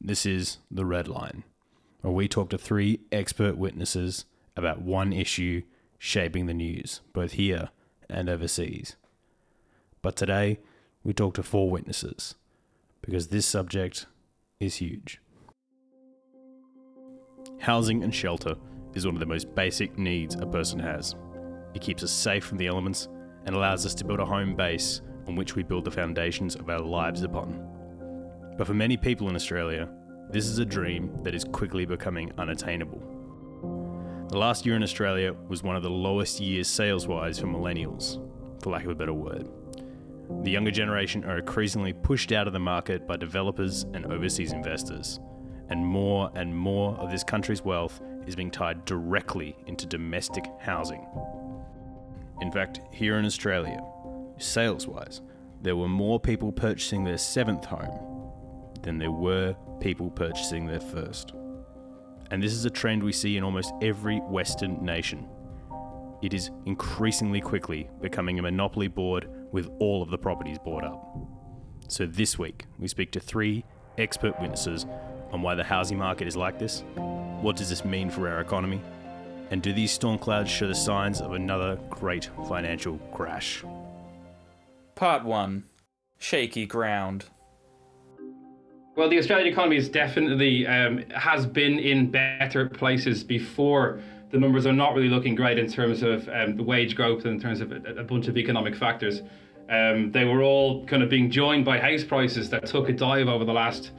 This is The Red Line, where we talk to three expert witnesses about one issue shaping the news, both here and overseas. But today, we talk to four witnesses, because this subject is huge. Housing and shelter is one of the most basic needs a person has. It keeps us safe from the elements and allows us to build a home base on which we build the foundations of our lives upon. But for many people in Australia, this is a dream that is quickly becoming unattainable. The last year in Australia was one of the lowest years sales wise for millennials, for lack of a better word. The younger generation are increasingly pushed out of the market by developers and overseas investors, and more and more of this country's wealth is being tied directly into domestic housing. In fact, here in Australia, sales wise, there were more people purchasing their seventh home than there were people purchasing their first. And this is a trend we see in almost every Western nation. It is increasingly quickly becoming a monopoly board with all of the properties bought up. So this week, we speak to three expert witnesses on why the housing market is like this, what does this mean for our economy, and do these storm clouds show the signs of another great financial crash? Part 1 Shaky Ground. Well, the Australian economy is definitely um, has been in better places before. The numbers are not really looking great in terms of um, the wage growth and in terms of a, a bunch of economic factors. Um, they were all kind of being joined by house prices that took a dive over the last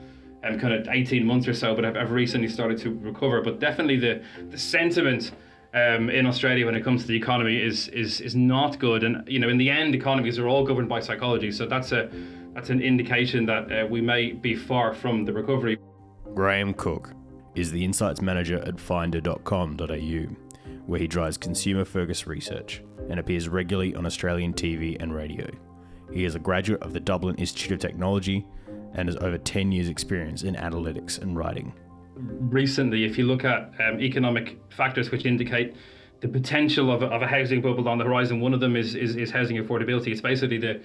um, kind of 18 months or so, but have, have recently started to recover. But definitely the, the sentiment um, in Australia when it comes to the economy is, is is not good. And you know, in the end, economies are all governed by psychology. So that's a that's an indication that uh, we may be far from the recovery. Graham Cooke is the insights manager at finder.com.au, where he drives consumer focused research and appears regularly on Australian TV and radio. He is a graduate of the Dublin Institute of Technology and has over 10 years' experience in analytics and writing. Recently, if you look at um, economic factors which indicate the potential of a, of a housing bubble on the horizon, one of them is, is, is housing affordability. It's basically the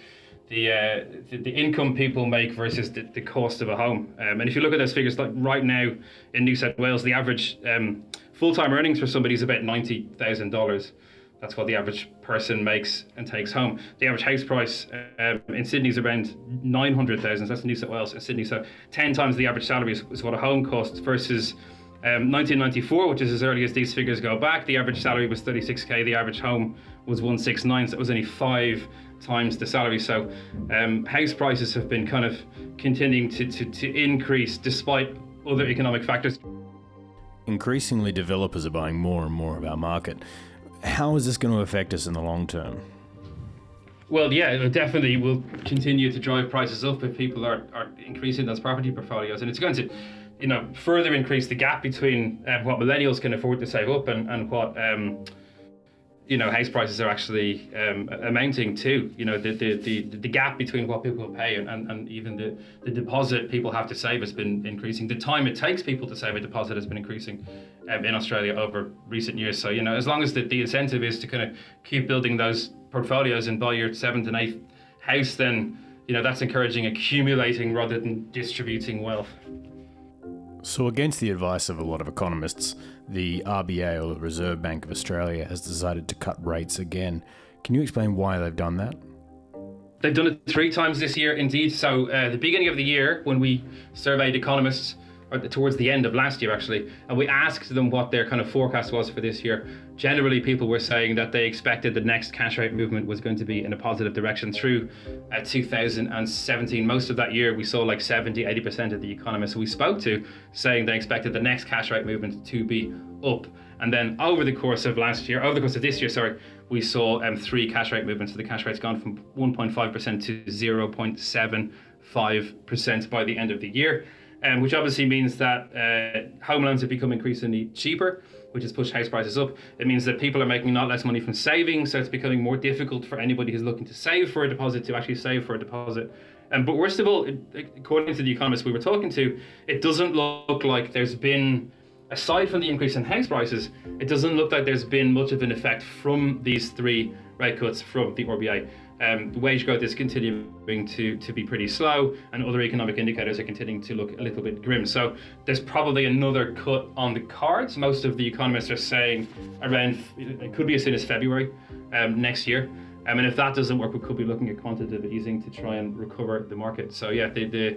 the, uh, the, the income people make versus the, the cost of a home. Um, and if you look at those figures, like right now in New South Wales, the average um, full time earnings for somebody is about ninety thousand dollars. That's what the average person makes and takes home. The average house price um, in Sydney is around 900,000. That's New South Wales in Sydney. So 10 times the average salary is, is what a home costs versus um, 1994, which is as early as these figures go back. The average salary was 36k. The average home was 169. So it was only five times the salary. So um, house prices have been kind of continuing to, to, to increase despite other economic factors. Increasingly, developers are buying more and more of our market. How is this going to affect us in the long term? Well, yeah, it definitely will continue to drive prices up if people are, are increasing those property portfolios. And it's going to, you know, further increase the gap between uh, what millennials can afford to save up and, and what um, you know house prices are actually um, amounting to you know the, the the the gap between what people pay and, and, and even the the deposit people have to save has been increasing. The time it takes people to save a deposit has been increasing um, in Australia over recent years. So you know as long as the, the incentive is to kind of keep building those portfolios and buy your seventh and eighth house then you know that's encouraging accumulating rather than distributing wealth so, against the advice of a lot of economists, the RBA or the Reserve Bank of Australia has decided to cut rates again. Can you explain why they've done that? They've done it three times this year, indeed. So, uh, the beginning of the year, when we surveyed economists, or towards the end of last year actually, and we asked them what their kind of forecast was for this year. Generally, people were saying that they expected the next cash rate movement was going to be in a positive direction through uh, 2017. Most of that year, we saw like 70, 80% of the economists we spoke to saying they expected the next cash rate movement to be up. And then over the course of last year, over the course of this year, sorry, we saw um, three cash rate movements. So the cash rate's gone from 1.5% to 0.75% by the end of the year um, which obviously means that uh, home loans have become increasingly cheaper, which has pushed house prices up. It means that people are making not less money from saving, so it's becoming more difficult for anybody who's looking to save for a deposit to actually save for a deposit. Um, but worst of all, according to the economists we were talking to, it doesn't look like there's been, aside from the increase in house prices, it doesn't look like there's been much of an effect from these three rate cuts from the RBA. Um, wage growth is continuing to, to be pretty slow, and other economic indicators are continuing to look a little bit grim. So there's probably another cut on the cards. Most of the economists are saying around it could be as soon as February um, next year. Um, and if that doesn't work, we could be looking at quantitative easing to try and recover the market. So yeah, the the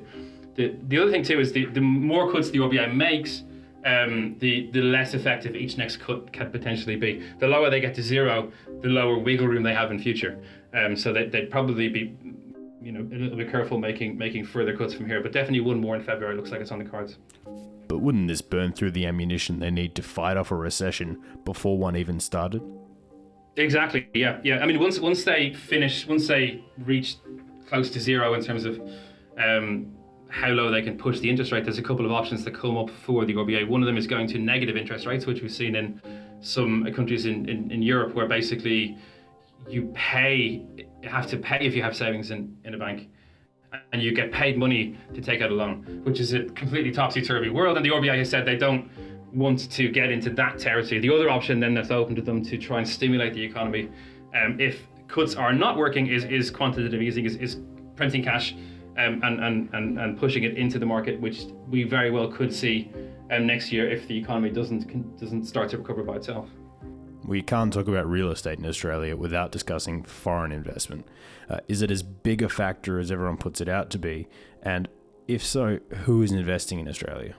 the, the other thing too is the, the more cuts the RBI makes, um, the the less effective each next cut can potentially be. The lower they get to zero, the lower wiggle room they have in future. Um, so they, they'd probably be, you know, a little bit careful making making further cuts from here. But definitely one more in February looks like it's on the cards. But wouldn't this burn through the ammunition they need to fight off a recession before one even started? Exactly. Yeah. Yeah. I mean, once once they finish, once they reach close to zero in terms of um, how low they can push the interest rate, there's a couple of options that come up for the RBA. One of them is going to negative interest rates, which we've seen in some countries in, in, in Europe, where basically you pay, have to pay if you have savings in, in a bank. And you get paid money to take out a loan, which is a completely topsy turvy world. And the RBI has said they don't want to get into that territory. The other option then that's open to them to try and stimulate the economy, um, if cuts are not working, is, is quantitative easing, is, is printing cash um, and, and, and, and pushing it into the market, which we very well could see um, next year if the economy doesn't doesn't start to recover by itself. We can't talk about real estate in Australia without discussing foreign investment. Uh, is it as big a factor as everyone puts it out to be? And if so, who is investing in Australia?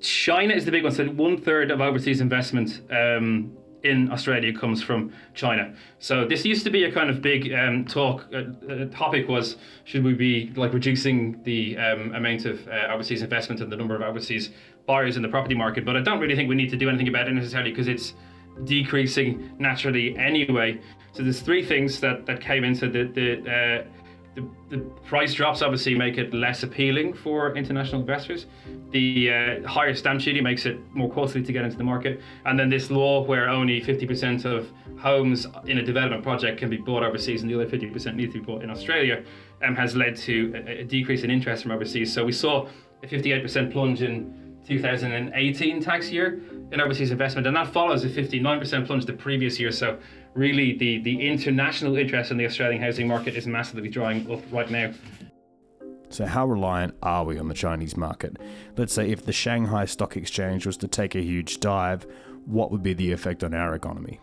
China is the big one. So one third of overseas investment um, in Australia comes from China. So this used to be a kind of big um, talk. Uh, uh, topic was should we be like reducing the um, amount of uh, overseas investment and the number of overseas buyers in the property market? But I don't really think we need to do anything about it necessarily because it's decreasing naturally anyway. So there's three things that that came into the the. Uh, the, the, price drops obviously make it less appealing for international investors. The uh, higher stamp duty makes it more costly to get into the market. And then this law where only 50% of homes in a development project can be bought overseas and the other 50% need to be bought in Australia um, has led to a, a decrease in interest from overseas. So we saw a 58% plunge in 2018 tax year in overseas investment, and that follows a 59% plunge the previous year. So, really, the, the international interest in the Australian housing market is massively drying up right now. So, how reliant are we on the Chinese market? Let's say if the Shanghai Stock Exchange was to take a huge dive, what would be the effect on our economy?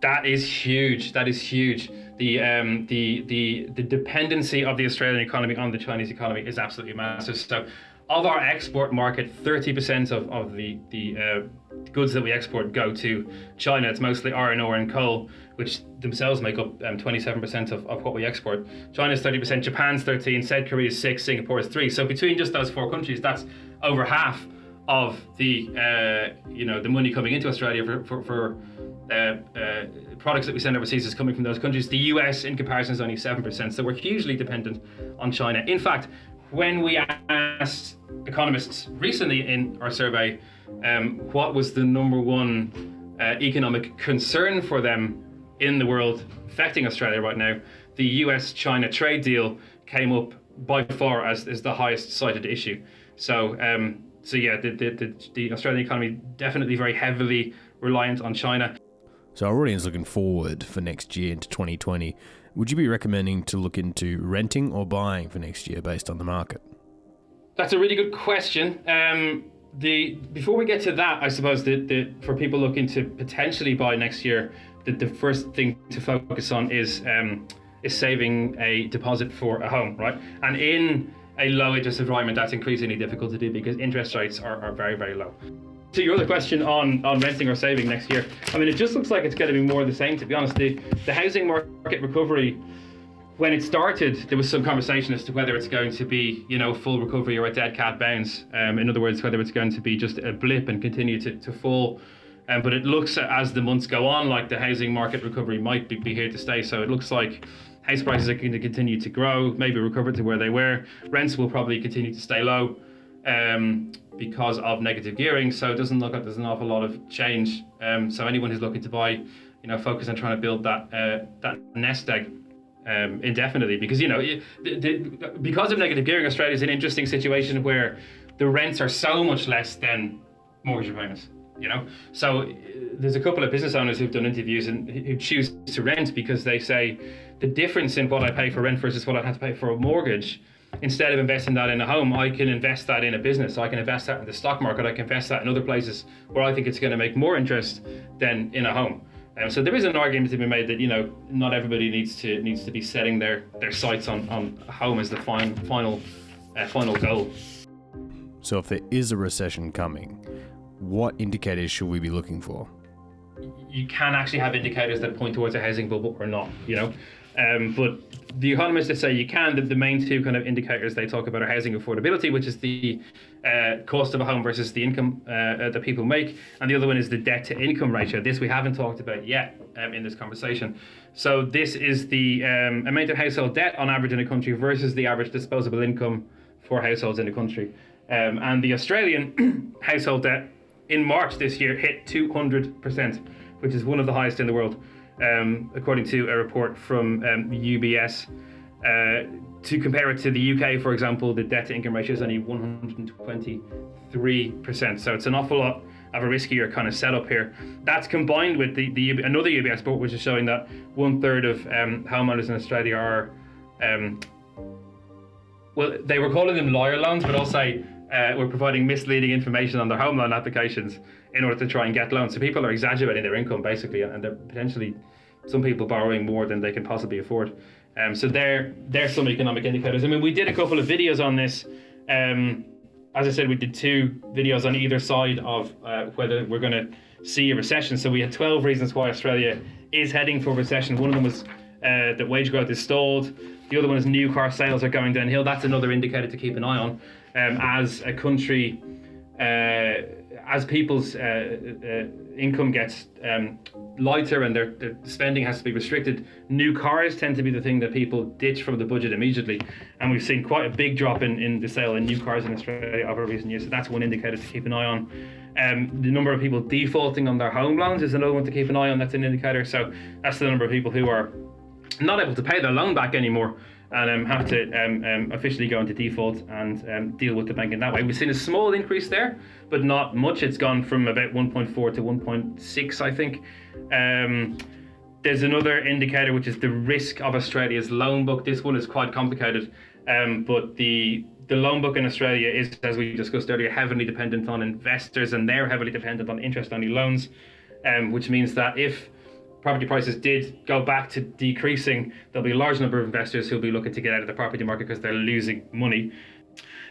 That is huge. That is huge. The um, the the the dependency of the Australian economy on the Chinese economy is absolutely massive. So of our export market, 30% of, of the, the uh, goods that we export go to China. It's mostly iron ore and coal, which themselves make up um, 27% of, of what we export. China's 30%, Japan's 13, South Korea is 6, Singapore is 3. So between just those four countries, that's over half of the uh, you know the money coming into Australia for, for, for uh, uh, products that we send overseas is coming from those countries. The US, in comparison, is only 7%. So we're hugely dependent on China. In fact, when we asked economists recently in our survey um, what was the number one uh, economic concern for them in the world affecting Australia right now, the US China trade deal came up by far as, as the highest cited issue. So, um, so yeah, the, the, the, the Australian economy definitely very heavily reliant on China. So, our audience looking forward for next year into 2020 would you be recommending to look into renting or buying for next year based on the market? That's a really good question. Um, the before we get to that, I suppose that for people looking to potentially buy next year, the, the first thing to focus on is um, is saving a deposit for a home, right? And in a low interest environment, that's increasingly difficult to do because interest rates are, are very, very low. To your other question on, on renting or saving next year, I mean, it just looks like it's going to be more the same, to be honest. The, the housing market recovery, when it started, there was some conversation as to whether it's going to be, you know, full recovery or a dead cat bounce. Um, in other words, whether it's going to be just a blip and continue to, to fall. Um, but it looks as the months go on like the housing market recovery might be, be here to stay. So it looks like house prices are going to continue to grow, maybe recover to where they were. Rents will probably continue to stay low um, because of negative gearing. So it doesn't look like there's an awful lot of change. Um, so anyone who's looking to buy, you know, focus on trying to build that uh, that nest egg um, indefinitely because you know the, the, because of negative gearing, Australia is an interesting situation where the rents are so much less than mortgage repayments. You know, so uh, there's a couple of business owners who've done interviews and who choose to rent because they say the difference in what I pay for rent versus what I have to pay for a mortgage. Instead of investing that in a home, I can invest that in a business. I can invest that in the stock market. I can invest that in other places where I think it's going to make more interest than in a home. Um, so there is an argument to be made that you know not everybody needs to needs to be setting their their sights on on home as the fine, final uh, final goal. So, if there is a recession coming, what indicators should we be looking for? You can actually have indicators that point towards a housing bubble or not. You know, um, but the economists say you can, the, the, main two kind of indicators they talk about are housing affordability, which is the uh, cost of a home versus the income uh, that people make, and the other one is the debt to income ratio. This we haven't talked about yet um, in this conversation. So this is the um, amount of household debt on average in a country versus the average disposable income for households in the country. Um, and the Australian household debt in March this year hit 200%, which is one of the highest in the world um, according to a report from um, UBS. Uh, to compare it to the UK, for example, the debt to income ratio is only 123%. So it's an awful lot of a riskier kind of setup here. That's combined with the, the another UBS report, which is showing that one third of um, homeowners in Australia are, um, well, they were calling them liar loans, but I'll say uh, were providing misleading information on their home loan applications in order to try and get loans. So people are exaggerating their income basically, and they're potentially some people borrowing more than they can possibly afford. Um, so there, there's some economic indicators. I mean, we did a couple of videos on this. Um, as I said, we did two videos on either side of uh, whether we're going to see a recession. So we had 12 reasons why Australia is heading for recession. One of them was uh, that wage growth is stalled. The other one is new car sales are going downhill. That's another indicator to keep an eye on. Um, as a country uh, as people's uh, uh, income gets um, lighter and their, their, spending has to be restricted, new cars tend to be the thing that people ditch from the budget immediately. And we've seen quite a big drop in, in the sale of new cars in Australia over recent years. So that's one indicator to keep an eye on. Um, the number of people defaulting on their home loans is another one to keep an eye on. That's an indicator. So that's the number of people who are not able to pay their loan back anymore and um, have to um, um, officially go into default and um, deal with the bank in that way. We've seen a small increase there, but not much. It's gone from about 1.4 to 1.6, I think. Um, there's another indicator which is the risk of Australia's loan book. This one is quite complicated, um, but the the loan book in Australia is, as we discussed earlier, heavily dependent on investors, and they're heavily dependent on interest-only loans, which means that if property prices did go back to decreasing, there'll be a large number of investors who'll be looking to get out of the property market because they're losing money.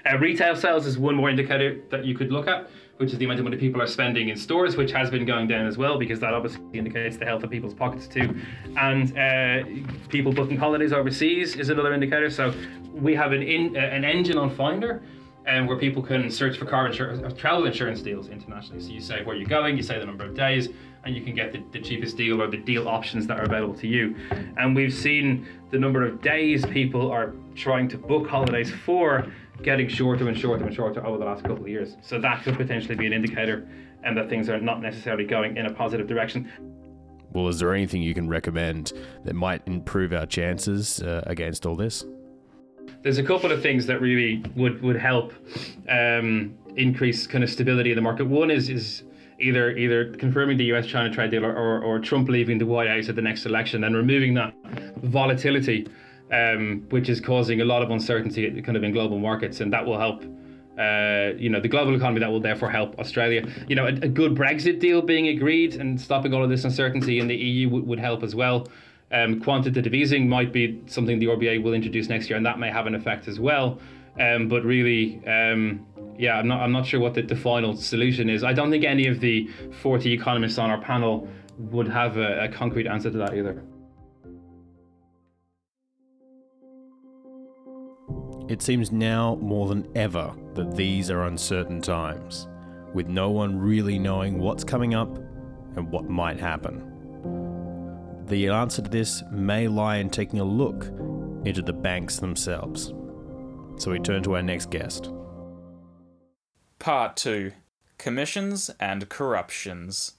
Uh, retail sales is one more indicator that you could look at, which is the amount of money people are spending in stores, which has been going down as well, because that obviously indicates the health of people's pockets too. And uh, people booking holidays overseas is another indicator. So we have an in, uh, an engine on Finder um, where people can search for car insurance, travel insurance deals internationally. So you say where you're going, you say the number of days, and you can get the, the cheapest deal or the deal options that are available to you. And we've seen the number of days people are trying to book holidays for getting shorter and shorter and shorter over the last couple of years. So that could potentially be an indicator and that things are not necessarily going in a positive direction. Well, is there anything you can recommend that might improve our chances uh, against all this? there's a couple of things that really would would help um, increase kind of stability in the market. One is is either either confirming the U.S. China trade deal or, or, or Trump leaving the White House at the next election and removing that volatility, um, which is causing a lot of uncertainty kind of in global markets, and that will help. Uh, you know the global economy that will therefore help Australia. You know a, a, good Brexit deal being agreed and stopping all of this uncertainty in the EU would, would help as well. Um, quantitative easing might be something the RBA will introduce next year, and that may have an effect as well. Um, but really, um, yeah, I'm not, I'm not sure what the, the final solution is. I don't think any of the 40 economists on our panel would have a, a concrete answer to that either. It seems now more than ever that these are uncertain times, with no one really knowing what's coming up and what might happen. The answer to this may lie in taking a look into the banks themselves. So we turn to our next guest. Part 2 Commissions and Corruptions.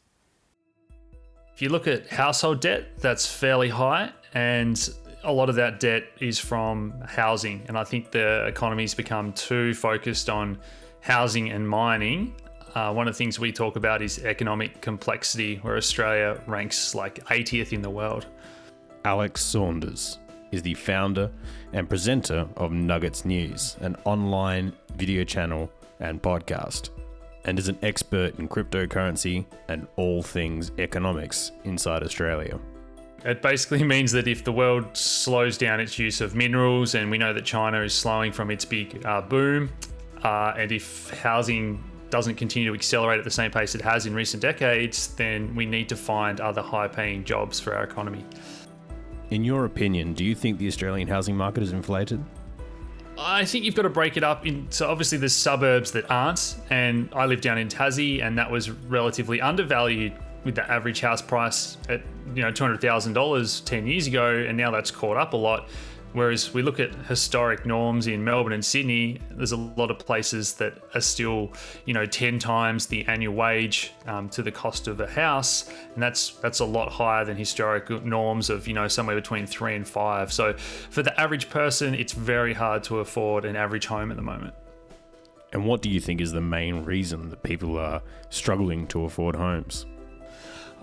If you look at household debt, that's fairly high, and a lot of that debt is from housing. And I think the economy's become too focused on housing and mining uh, one of the things we talk about is economic complexity, where Australia ranks like 80th in the world. Alex Saunders is the founder and presenter of Nuggets News, an online video channel and podcast, and is an expert in cryptocurrency and all things economics inside Australia. It basically means that if the world slows down its use of minerals, and we know that China is slowing from its big uh, boom, uh, and if housing doesn't continue to accelerate at the same pace it has in recent decades, then we need to find other high paying jobs for our economy. In your opinion, do you think the Australian housing market is inflated? I think you've got to break it up into obviously there's suburbs that aren't, and I live down in Tassie, and that was relatively undervalued with the average house price at you know two hundred thousand dollars ten years ago, and now that's caught up a lot. Whereas we look at historic norms in Melbourne and Sydney, there's a lot of places that are still, you know, ten times the annual wage um, to the cost of a house, and that's that's a lot higher than historic norms of you know somewhere between three and five. So for the average person, it's very hard to afford an average home at the moment. And what do you think is the main reason that people are struggling to afford homes?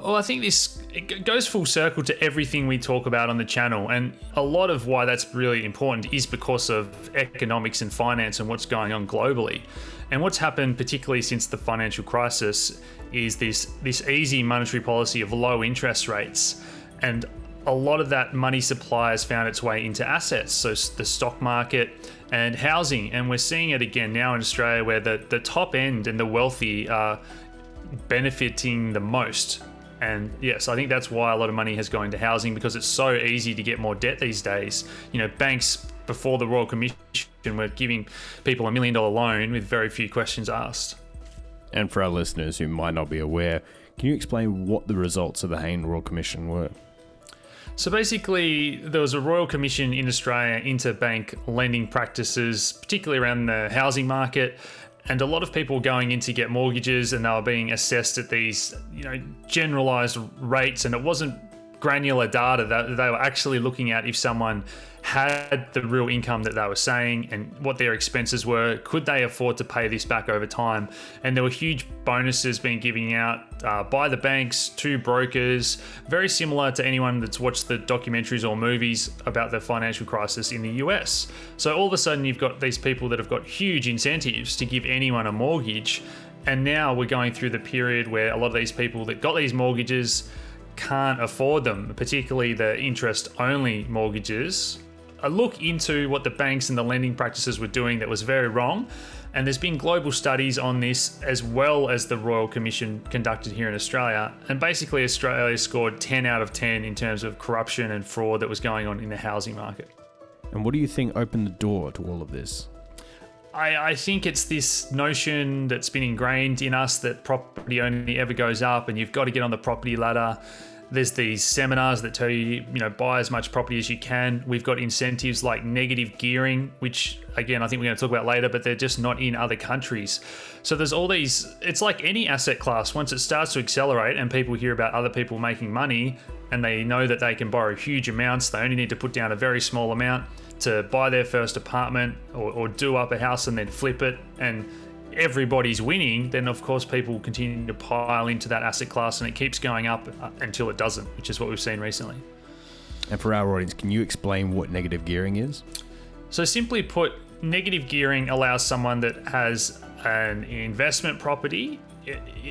Well, I think this it goes full circle to everything we talk about on the channel, and a lot of why that's really important is because of economics and finance and what's going on globally. And what's happened, particularly since the financial crisis, is this this easy monetary policy of low interest rates, and a lot of that money supply has found its way into assets, so the stock market and housing. And we're seeing it again now in Australia, where the the top end and the wealthy are benefiting the most and yes, I think that's why a lot of money has gone into housing because it's so easy to get more debt these days. You know, banks before the Royal Commission were giving people a million dollar loan with very few questions asked. And for our listeners who might not be aware, can you explain what the results of the Hayne Royal Commission were? So basically, there was a Royal Commission in Australia into bank lending practices, particularly around the housing market and a lot of people going in to get mortgages and they were being assessed at these you know generalized rates. And it wasn't granular data that they were actually looking at if someone had the real income that they were saying and what their expenses were. Could they afford to pay this back over time? And there were huge bonuses being given out uh, by the banks to brokers, very similar to anyone that's watched the documentaries or movies about the financial crisis in the US. So all of a sudden, you've got these people that have got huge incentives to give anyone a mortgage. And now we're going through the period where a lot of these people that got these mortgages can't afford them, particularly the interest only mortgages a look into what the banks and the lending practices were doing that was very wrong. And there's been global studies on this as well as the Royal Commission conducted here in Australia. And basically, Australia scored 10 out of 10 in terms of corruption and fraud that was going on in the housing market. And what do you think opened the door to all of this? I, I, think it's this notion that's been ingrained in us that property only ever goes up and you've got to get on the property ladder there's these seminars that tell you, you know, buy as much property as you can. We've got incentives like negative gearing, which again, I think we're going to talk about later, but they're just not in other countries. So there's all these, it's like any asset class. Once it starts to accelerate and people hear about other people making money and they know that they can borrow huge amounts, they only need to put down a very small amount to buy their first apartment or, or do up a house and then flip it. And everybody's winning, then of course people continue to pile into that asset class and it keeps going up uh, until it doesn't, which is what we've seen recently. And for our audience, can you explain what negative gearing is? So, simply put, negative gearing allows someone that has an investment property.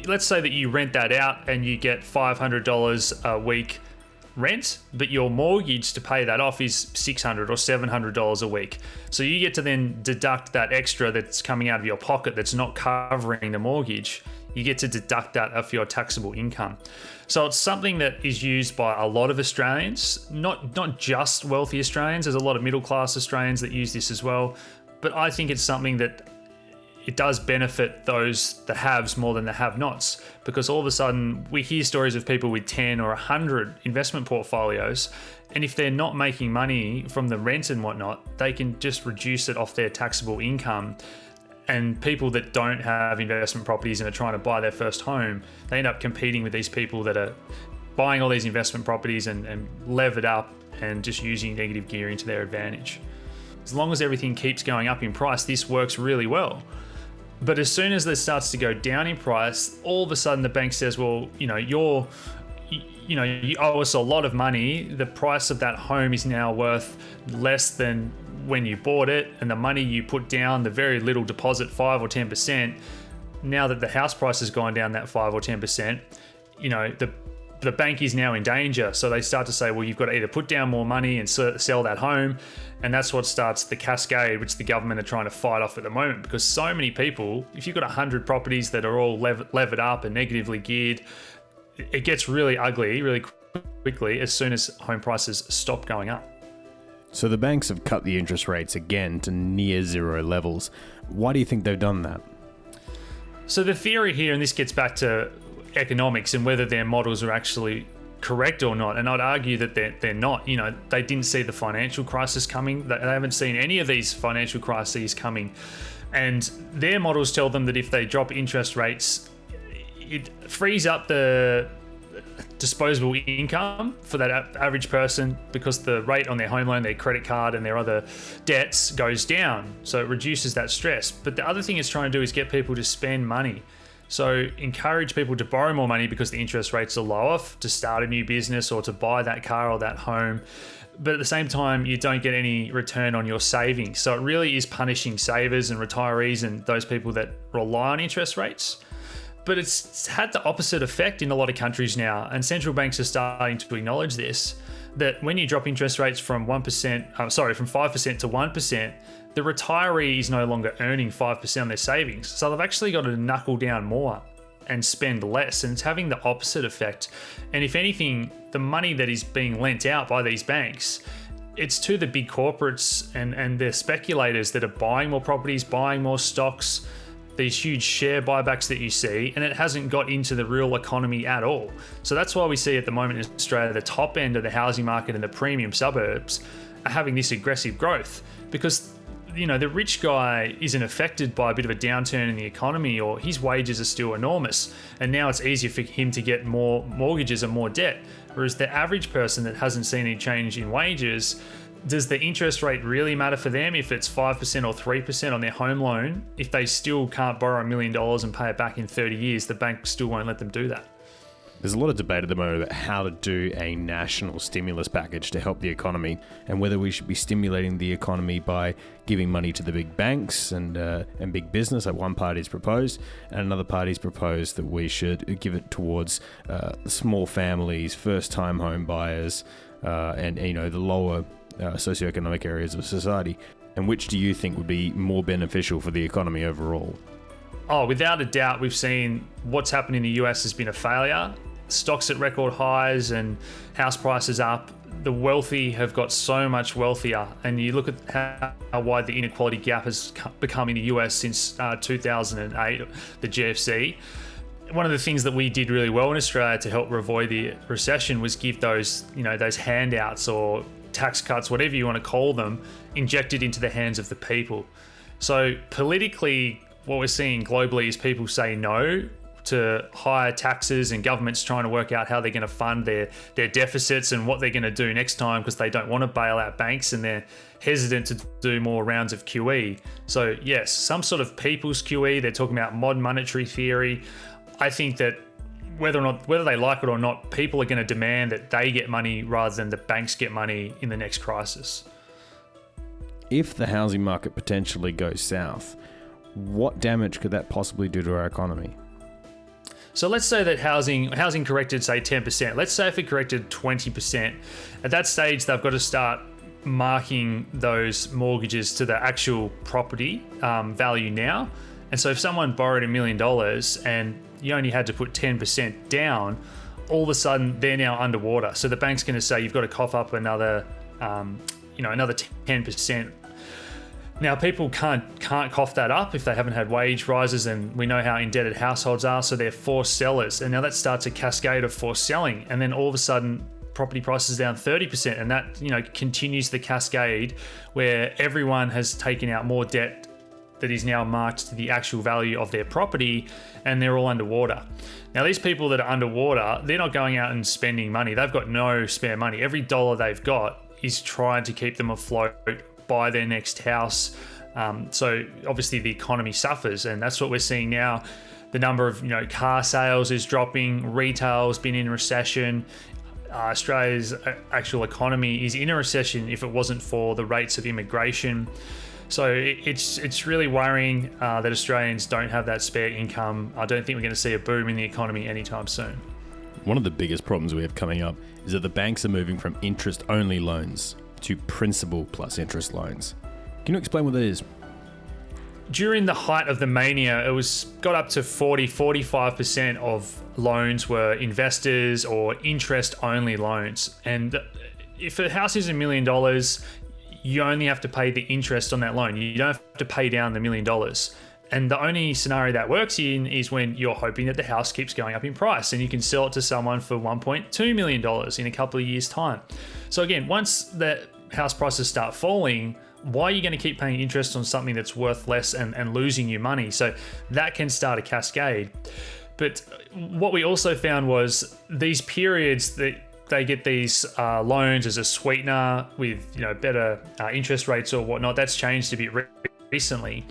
Let's say that you rent that out and you get $500 a week rent, but your mortgage to pay that off is 600 or $700 a week. So you get to then deduct that extra that's coming out of your pocket that's not covering the mortgage. You get to deduct that off your taxable income. So it's something that is used by a lot of Australians, not not just wealthy Australians. There's a lot of middle class Australians that use this as well. But I think it's something that it does benefit those the haves more than the have nots because all of a sudden we hear stories of people with 10 or 100 investment portfolios and if they're not making money from the rent and whatnot they can just reduce it off their taxable income. And people that don't have investment properties and are trying to buy their first home they end up competing with these people that are buying all these investment properties and, and levered up and just using negative gearing to their advantage. As long as everything keeps going up in price this works really well But as soon as this starts to go down in price, all of a sudden the bank says, well, you know, you're you know, you owe us a lot of money. The price of that home is now worth less than when you bought it, and the money you put down, the very little deposit, five or ten percent. Now that the house price has gone down that five or ten percent, you know the the bank is now in danger. So they start to say, well, you've got to either put down more money and sell that home. And that's what starts the cascade, which the government are trying to fight off at the moment because so many people, if you've got 100 properties that are all lev- levered up and negatively geared, it gets really ugly really quickly as soon as home prices stop going up. So the banks have cut the interest rates again to near zero levels. Why do you think they've done that? So the theory here, and this gets back to economics and whether their models are actually correct or not. And I'd argue that they're, they're not. You know, they didn't see the financial crisis coming. They haven't seen any of these financial crises coming. And their models tell them that if they drop interest rates, it frees up the disposable income for that average person because the rate on their home loan, their credit card, and their other debts goes down. So it reduces that stress. But the other thing it's trying to do is get people to spend money. So encourage people to borrow more money because the interest rates are lower to start a new business or to buy that car or that home. But at the same time, you don't get any return on your savings. So it really is punishing savers and retirees and those people that rely on interest rates. But it's had the opposite effect in a lot of countries now, and central banks are starting to acknowledge this. That when you drop interest rates from one percent, uh, sorry, from five percent to one percent, the retiree is no longer earning 5% on their savings. So they've actually got to knuckle down more and spend less. And it's having the opposite effect. And if anything, the money that is being lent out by these banks, it's to the big corporates and, and the speculators that are buying more properties, buying more stocks, these huge share buybacks that you see, and it hasn't got into the real economy at all. So that's why we see at the moment in Australia, the top end of the housing market and the premium suburbs are having this aggressive growth because you know, the rich guy isn't affected by a bit of a downturn in the economy or his wages are still enormous. And now it's easier for him to get more mortgages and more debt. Whereas the average person that hasn't seen any change in wages, does the interest rate really matter for them if it's 5% or 3% on their home loan? If they still can't borrow a million dollars and pay it back in 30 years, the bank still won't let them do that. There's a lot of debate at the moment about how to do a national stimulus package to help the economy and whether we should be stimulating the economy by giving money to the big banks and uh, and big business, like one party's proposed, and another party's proposed that we should give it towards uh, small families, first-time home buyers, uh, and you know the lower uh, socioeconomic areas of society. And which do you think would be more beneficial for the economy overall? Oh, without a doubt, we've seen what's happened in the US has been a failure stocks at record highs and house prices up. The wealthy have got so much wealthier, and you look at how, wide the inequality gap has become in the US since uh, 2008, the GFC. One of the things that we did really well in Australia to help avoid the recession was give those, you know, those handouts or tax cuts, whatever you want to call them, injected into the hands of the people. So politically, what we're seeing globally is people say no to higher taxes and governments trying to work out how they're going to fund their their deficits and what they're going to do next time because they don't want to bail out banks and they're hesitant to do more rounds of QE. So yes, some sort of people's QE. They're talking about modern monetary theory. I think that whether or not whether they like it or not, people are going to demand that they get money rather than the banks get money in the next crisis. If the housing market potentially goes south, what damage could that possibly do to our economy? So let's say that housing housing corrected say 10%. Let's say if it corrected 20%. At that stage they've got to start marking those mortgages to the actual property um, value now. And so if someone borrowed a million dollars and you only had to put 10% down, all of a sudden they're now underwater. So the bank's going to say you've got to cough up another, um, you know, another 10% now, people can't can't cough that up if they haven't had wage rises, and we know how indebted households are, so they're forced sellers. And now that starts a cascade of forced selling, and then all of a sudden, property prices down 30%, and that you know continues the cascade where everyone has taken out more debt that is now marked to the actual value of their property, and they're all underwater. Now, these people that are underwater, they're not going out and spending money. They've got no spare money. Every dollar they've got is trying to keep them afloat buy their next house, Um, so obviously the economy suffers, and that's what we're seeing now. The number of you know car sales is dropping, retail's been in recession. Uh, Australia's actual economy is in a recession if it wasn't for the rates of immigration. So it's it's really worrying uh, that Australians don't have that spare income. I don't think we're going to see a boom in the economy anytime soon. One of the biggest problems we have coming up is that the banks are moving from interest only loans to principal plus interest loans. Can you explain what that is? During the height of the mania, it was got up to 40 45% of loans were investors or interest only loans. And if a house is a million dollars, you only have to pay the interest on that loan. You don't have to pay down the million dollars. And the only scenario that works in is when you're hoping that the house keeps going up in price and you can sell it to someone for $1.2 million in a couple of years' time. So, again, once the house prices start falling, why are you going to keep paying interest on something that's worth less and, and losing you money? So, that can start a cascade. But what we also found was these periods that they get these uh, loans as a sweetener with you know better uh, interest rates or whatnot. That's changed a bit re- recently.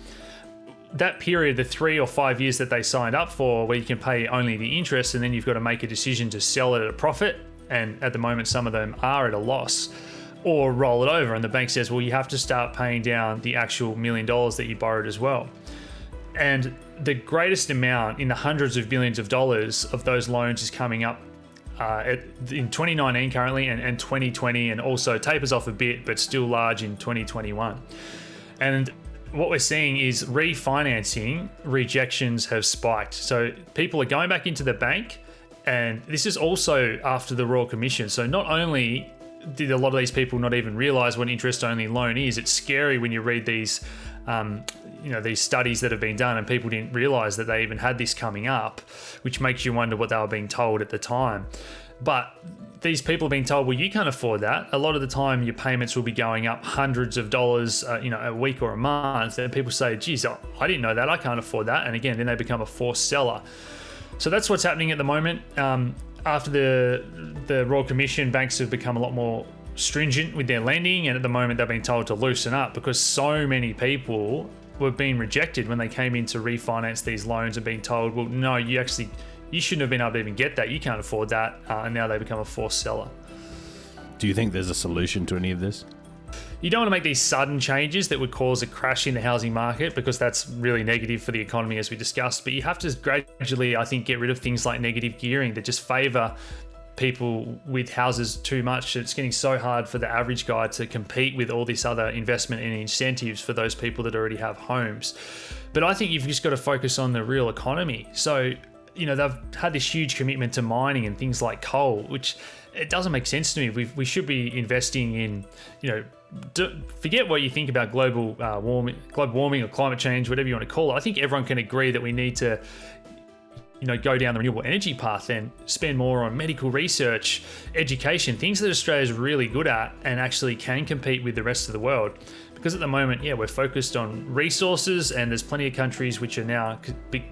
That period, the three or five years that they signed up for, where you can pay only the interest, and then you've got to make a decision to sell it at a profit. And at the moment, some of them are at a loss, or roll it over. And the bank says, well, you have to start paying down the actual million dollars that you borrowed as well. And the greatest amount in the hundreds of billions of dollars of those loans is coming up uh, in 2019 currently and, and 2020, and also tapers off a bit, but still large in 2021. And what we're seeing is refinancing rejections have spiked. So people are going back into the bank, and this is also after the Royal Commission. So not only did a lot of these people not even realize what interest only loan is, it's scary when you read these um, you know these studies that have been done and people didn't realize that they even had this coming up which makes you wonder what they were being told at the time but these people are being told well you can't afford that. A lot of the time your payments will be going up hundreds of dollars uh, you know a week or a month and people say geez i didn't know that. I can't afford that. And again then they become a forced seller. So that's what's happening at the moment. Um, after the the royal commission banks have become a lot more stringent with their lending, and at the moment they've been told to loosen up because so many people were being rejected when they came in to refinance these loans and being told, well, no, you actually you shouldn't have been able to even get that. You can't afford that, uh, and now they become a forced seller. Do you think there's a solution to any of this? You don't want to make these sudden changes that would cause a crash in the housing market because that's really negative for the economy, as we discussed. But you have to gradually, I think, get rid of things like negative gearing that just favour people with houses too much. It's getting so hard for the average guy to compete with all this other investment and incentives for those people that already have homes. But I think you've just got to focus on the real economy. So, you know, they've had this huge commitment to mining and things like coal, which it doesn't make sense to me. We, we should be investing in, you know, do, forget what you think about global uh, warming, global warming or climate change, whatever you want to call it. I think everyone can agree that we need to you know go down the renewable energy path and spend more on medical research, education, things that Australia is really good at and actually can compete with the rest of the world. Because at the moment, yeah, we're focused on resources, and there's plenty of countries which are now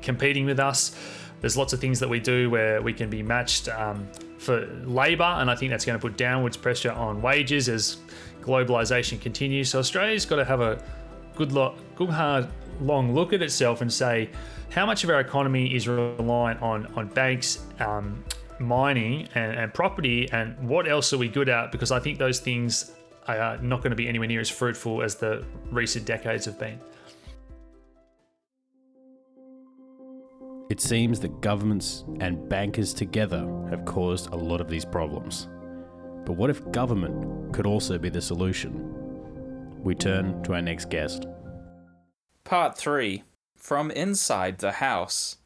competing with us. There's lots of things that we do where we can be matched um, for labour, and I think that's going to put downwards pressure on wages as globalisation continues. So Australia's got to have a good, lo- good hard, long look at itself and say, how much of our economy is reliant on on banks, um, mining, and, and property, and what else are we good at? Because I think those things are not going to be anywhere near as fruitful as the recent decades have been. It seems that governments and bankers together have caused a lot of these problems. But what if government could also be the solution? We turn to our next guest. Part 3 from inside the house.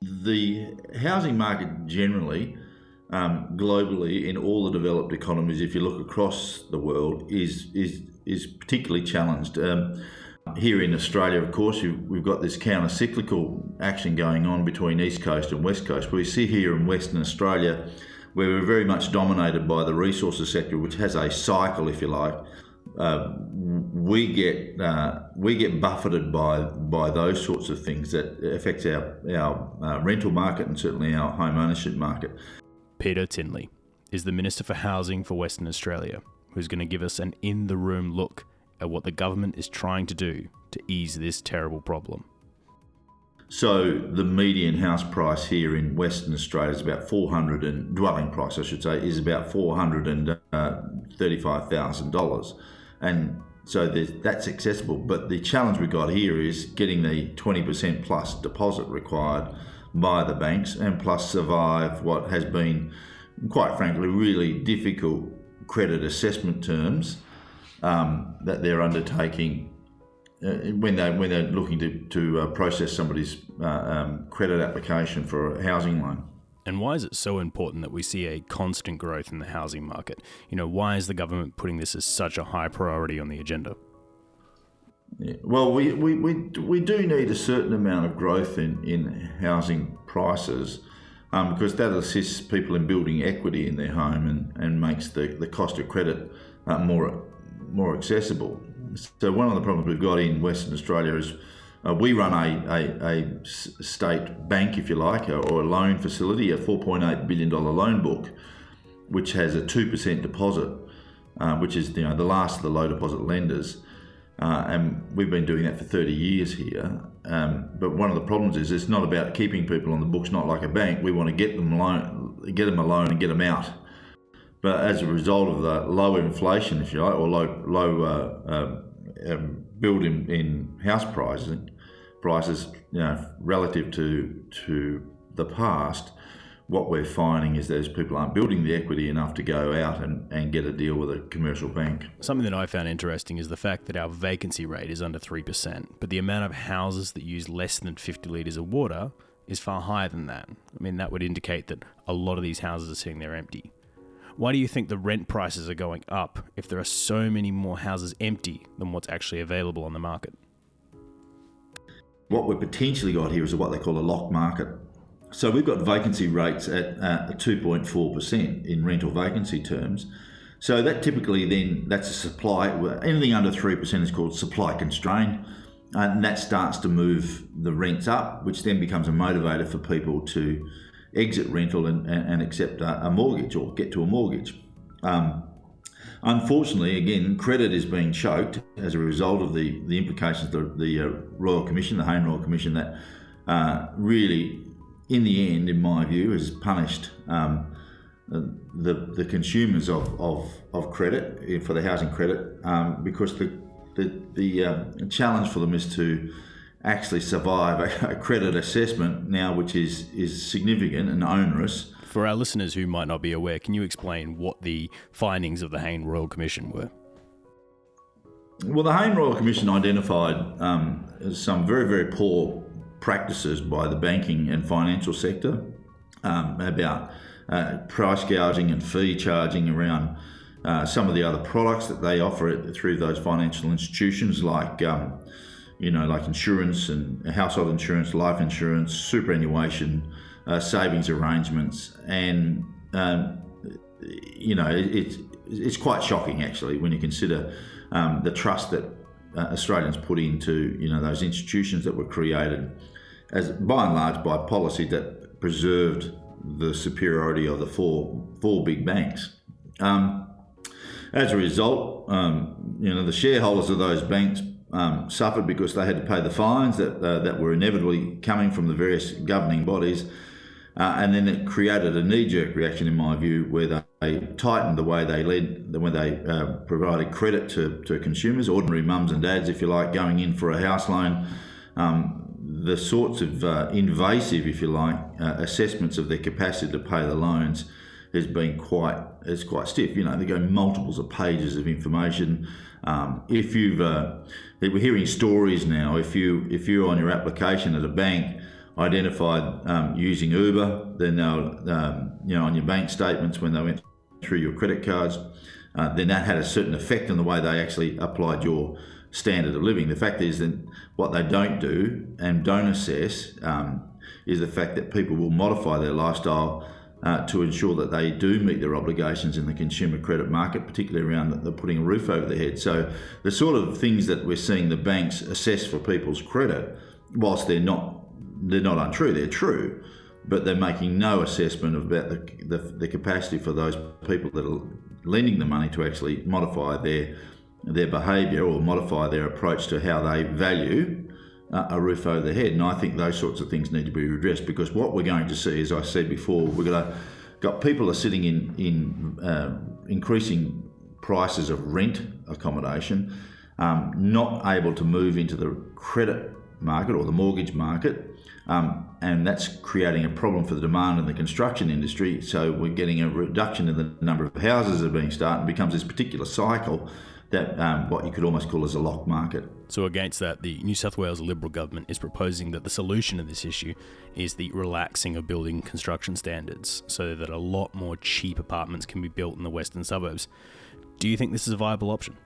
The housing market generally, um, globally, in all the developed economies, if you look across the world, is is is particularly challenged. Um, here in Australia, of course, we've got this counter cyclical action going on between East Coast and West Coast. We see here in Western Australia, where we're very much dominated by the resources sector, which has a cycle, if you like, uh, we get uh, we get buffeted by by those sorts of things that affects our our uh, rental market and certainly our home ownership market. Peter Tinley is the Minister for Housing for Western Australia, who's going to give us an in the room look at what the government is trying to do to ease this terrible problem. So the median house price here in Western Australia is about 400 and dwelling price, I should say, is about 435 uh, thousand dollars, and so that's accessible. But the challenge we got here is getting the 20% plus deposit required by the banks, and plus survive what has been, quite frankly, really difficult credit assessment terms um, that they're undertaking uh, when they when they're looking to to uh, process somebody's uh, um, credit application for a housing loan. And why is it so important that we see a constant growth in the housing market? You know, why is the government putting this as such a high priority on the agenda? Yeah. Well, we, we, we, we do need a certain amount of growth in, in housing prices um, because that assists people in building equity in their home and, and makes the, the cost of credit uh, more, more accessible. So, one of the problems we've got in Western Australia is uh, we run a, a, a, state bank, if you like, or a loan facility, a $4.8 billion loan book, which has a 2% deposit, uh, which is you know, the last of the low deposit lenders. Uh, and we've been doing that for 30 years here. Um, but one of the problems is it's not about keeping people on the books, not like a bank. We want to get them loan, get them a loan and get them out. But as a result of the low inflation, if you like, or low low uh, uh, um, build in, in house prices, prices, you know, relative to to the past, what we're finding is those people aren't building the equity enough to go out and, and get a deal with a commercial bank. Something that I found interesting is the fact that our vacancy rate is under 3%, but the amount of houses that use less than 50 litres of water is far higher than that. I mean, that would indicate that a lot of these houses are sitting there empty. Why do you think the rent prices are going up if there are so many more houses empty than what's actually available on the market? What we've potentially got here is what they call a lock market. So we've got vacancy rates at uh, 2.4% in rental vacancy terms. So that typically then that's a supply. Anything under three percent is called supply constrained, and that starts to move the rents up, which then becomes a motivator for people to exit rental and, and accept a, a mortgage or get to a mortgage. Um, Unfortunately, again, credit is being choked as a result of the, the implications of the, the uh, Royal Commission, the Hayne Royal Commission, that uh, really, in the end, in my view, has punished um, the, the consumers of, of, of credit eh, for the housing credit um, because the, the, the uh, challenge for them is to actually survive a, a credit assessment now, which is, is significant and onerous for our listeners who might not be aware, can you explain what the findings of the Hayne Royal Commission were? Well, the Hayne Royal Commission identified um, some very, very poor practices by the banking and financial sector um, about uh, price gouging and fee charging around uh, some of the other products that they offer through those financial institutions, like um, you know, like insurance and household insurance, life insurance, superannuation, uh, savings arrangements, and um, you know it, it's it's quite shocking actually when you consider um, the trust that uh, Australians put into you know those institutions that were created as by and large by policy that preserved the superiority of the four four big banks. Um, as a result, um, you know the shareholders of those banks um, suffered because they had to pay the fines that uh, that were inevitably coming from the various governing bodies uh, and then it created a knee-jerk reaction, in my view, where they tightened the way they led, the when they uh, provided credit to, to consumers, ordinary mums and dads, if you like, going in for a house loan. Um, the sorts of uh, invasive, if you like, uh, assessments of their capacity to pay the loans has been quite is quite stiff. You know, they go multiples of pages of information. Um, if you've uh, we're hearing stories now, if you if you're on your application at a bank identified um, using Uber. Then they'll, um, you know, on your bank statements when they went through your credit cards, uh, then that had a certain effect on the way they actually applied your standard of living. The fact is that what they don't do and don't assess um, is the fact that people will modify their lifestyle uh, to ensure that they do meet their obligations in the consumer credit market, particularly around the, the putting a roof over their head. So the sort of things that we're seeing the banks assess for people's credit, whilst they're not they're not untrue, they're true, but they're making no assessment about the, the, the capacity for those people that are lending the money to actually modify their their behaviour or modify their approach to how they value a roof over their head. And I think those sorts of things need to be redressed because what we're going to see, as I said before, to got people are sitting in in uh, increasing prices of rent accommodation, um, not able to move into the credit market or the mortgage market. Um, and that's creating a problem for the demand in the construction industry. So we're getting a reduction in the number of houses that are being started. and becomes this particular cycle that um, what you could almost call as a lock market. So, against that, the New South Wales Liberal government is proposing that the solution to this issue is the relaxing of building construction standards so that a lot more cheap apartments can be built in the western suburbs. Do you think this is a viable option?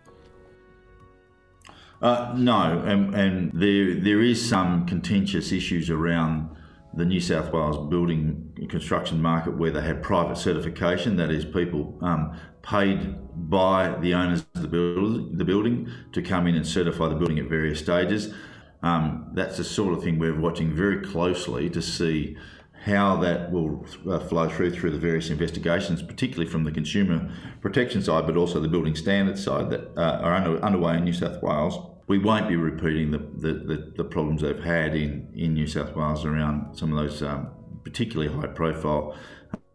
Uh, no, and, and there there is some contentious issues around the New South Wales building construction market where they have private certification, that is, people um, paid by the owners of the, build, the building to come in and certify the building at various stages. Um, that's the sort of thing we're watching very closely to see how that will uh, flow through through the various investigations, particularly from the consumer protection side, but also the building standards side that uh, are under, underway in New South Wales. We won't be repeating the, the, the, the, problems they've had in, in New South Wales around some of those um, particularly high profile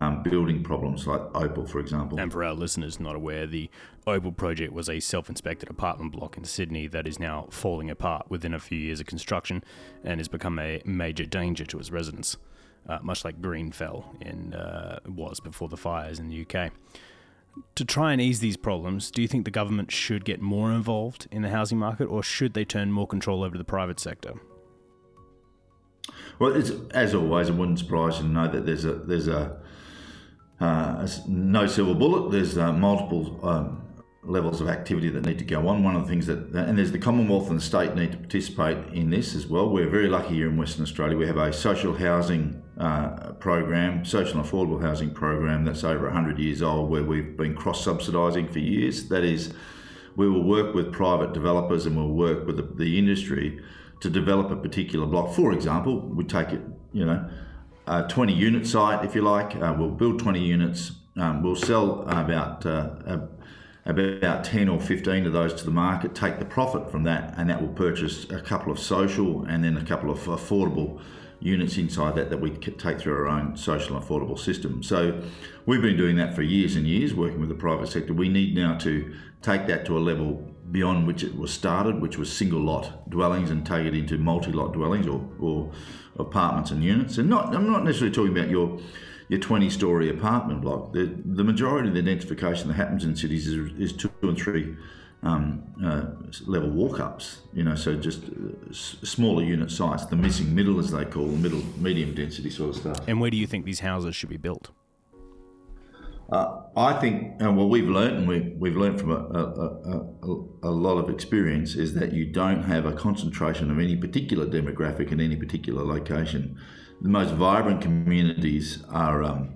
um, building problems like Opal, for example. And for our listeners not aware, the Opal project was a self inspected apartment block in Sydney that is now falling apart within a few years of construction and has become a major danger to its residents, uh, much like Grenfell in, uh, was before the fires in the UK. To try and ease these problems, do you think the government should get more involved in the housing market or should they turn more control over to the private sector? Well, as always, it wouldn't surprise you to know that there's a there's a uh, no silver bullet. There's uh, multiple um, levels of activity that need to go on. One of the things that, and there's the Commonwealth and the state need to participate in this as well. We're very lucky here in Western Australia. We have a social housing uh, program, social and affordable housing program that's over 100 years old, where we've been cross subsidising for years. That is, we will work with private developers and we'll work with the, the industry to develop a particular block. For example, we take it, you know, a 20 unit site, if you like. Uh, we'll build 20 units. Um, we'll sell about uh, about 10 or 15 of those to the market, take the profit from that, and that will purchase a couple of social and then a couple of affordable units inside that that we take through our own social and affordable system. So we've been doing that for years and years, working with the private sector. We need now to take that to a level beyond which it was started, which was single lot dwellings, and take it into multi lot dwellings or, or apartments and units. And not, I'm not necessarily talking about your your 20 story apartment block. The, the majority of the densification that happens in cities is, is two and three um, uh, level walk ups, you know, so just uh, smaller unit sites, the missing middle, as they call the middle, medium density sort of stuff. And where do you think these houses should be built? Uh, I think, uh, well, we've learned, and we, we've learned from a, a, a, a, lot of experience, is that you don't have a concentration of any particular demographic in any particular location. The most vibrant communities are um,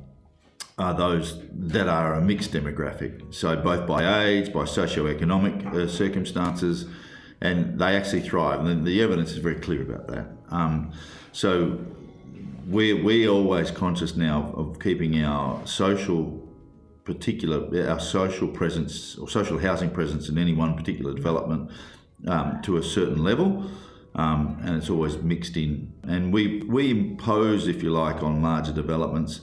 are those that are a mixed demographic. So both by age, by socio-economic uh, circumstances, and they actually thrive. And the evidence is very clear about that. Um, so we're, we're always conscious now of keeping our social particular our social presence or social housing presence in any one particular development um, to a certain level. Um, and it's always mixed in. And we, we impose, if you like, on larger developments